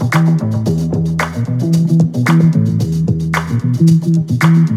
thank you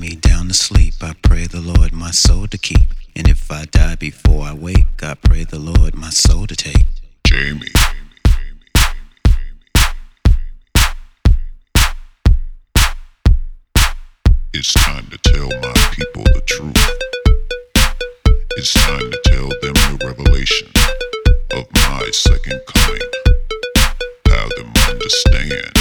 me down to sleep. I pray the Lord my soul to keep. And if I die before I wake, I pray the Lord my soul to take. Jamie. It's time to tell my people the truth. It's time to tell them the revelation of my second coming. Have them understand.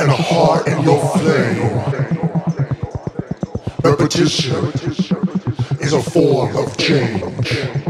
and a heart in your flame. Repetition is a form of change.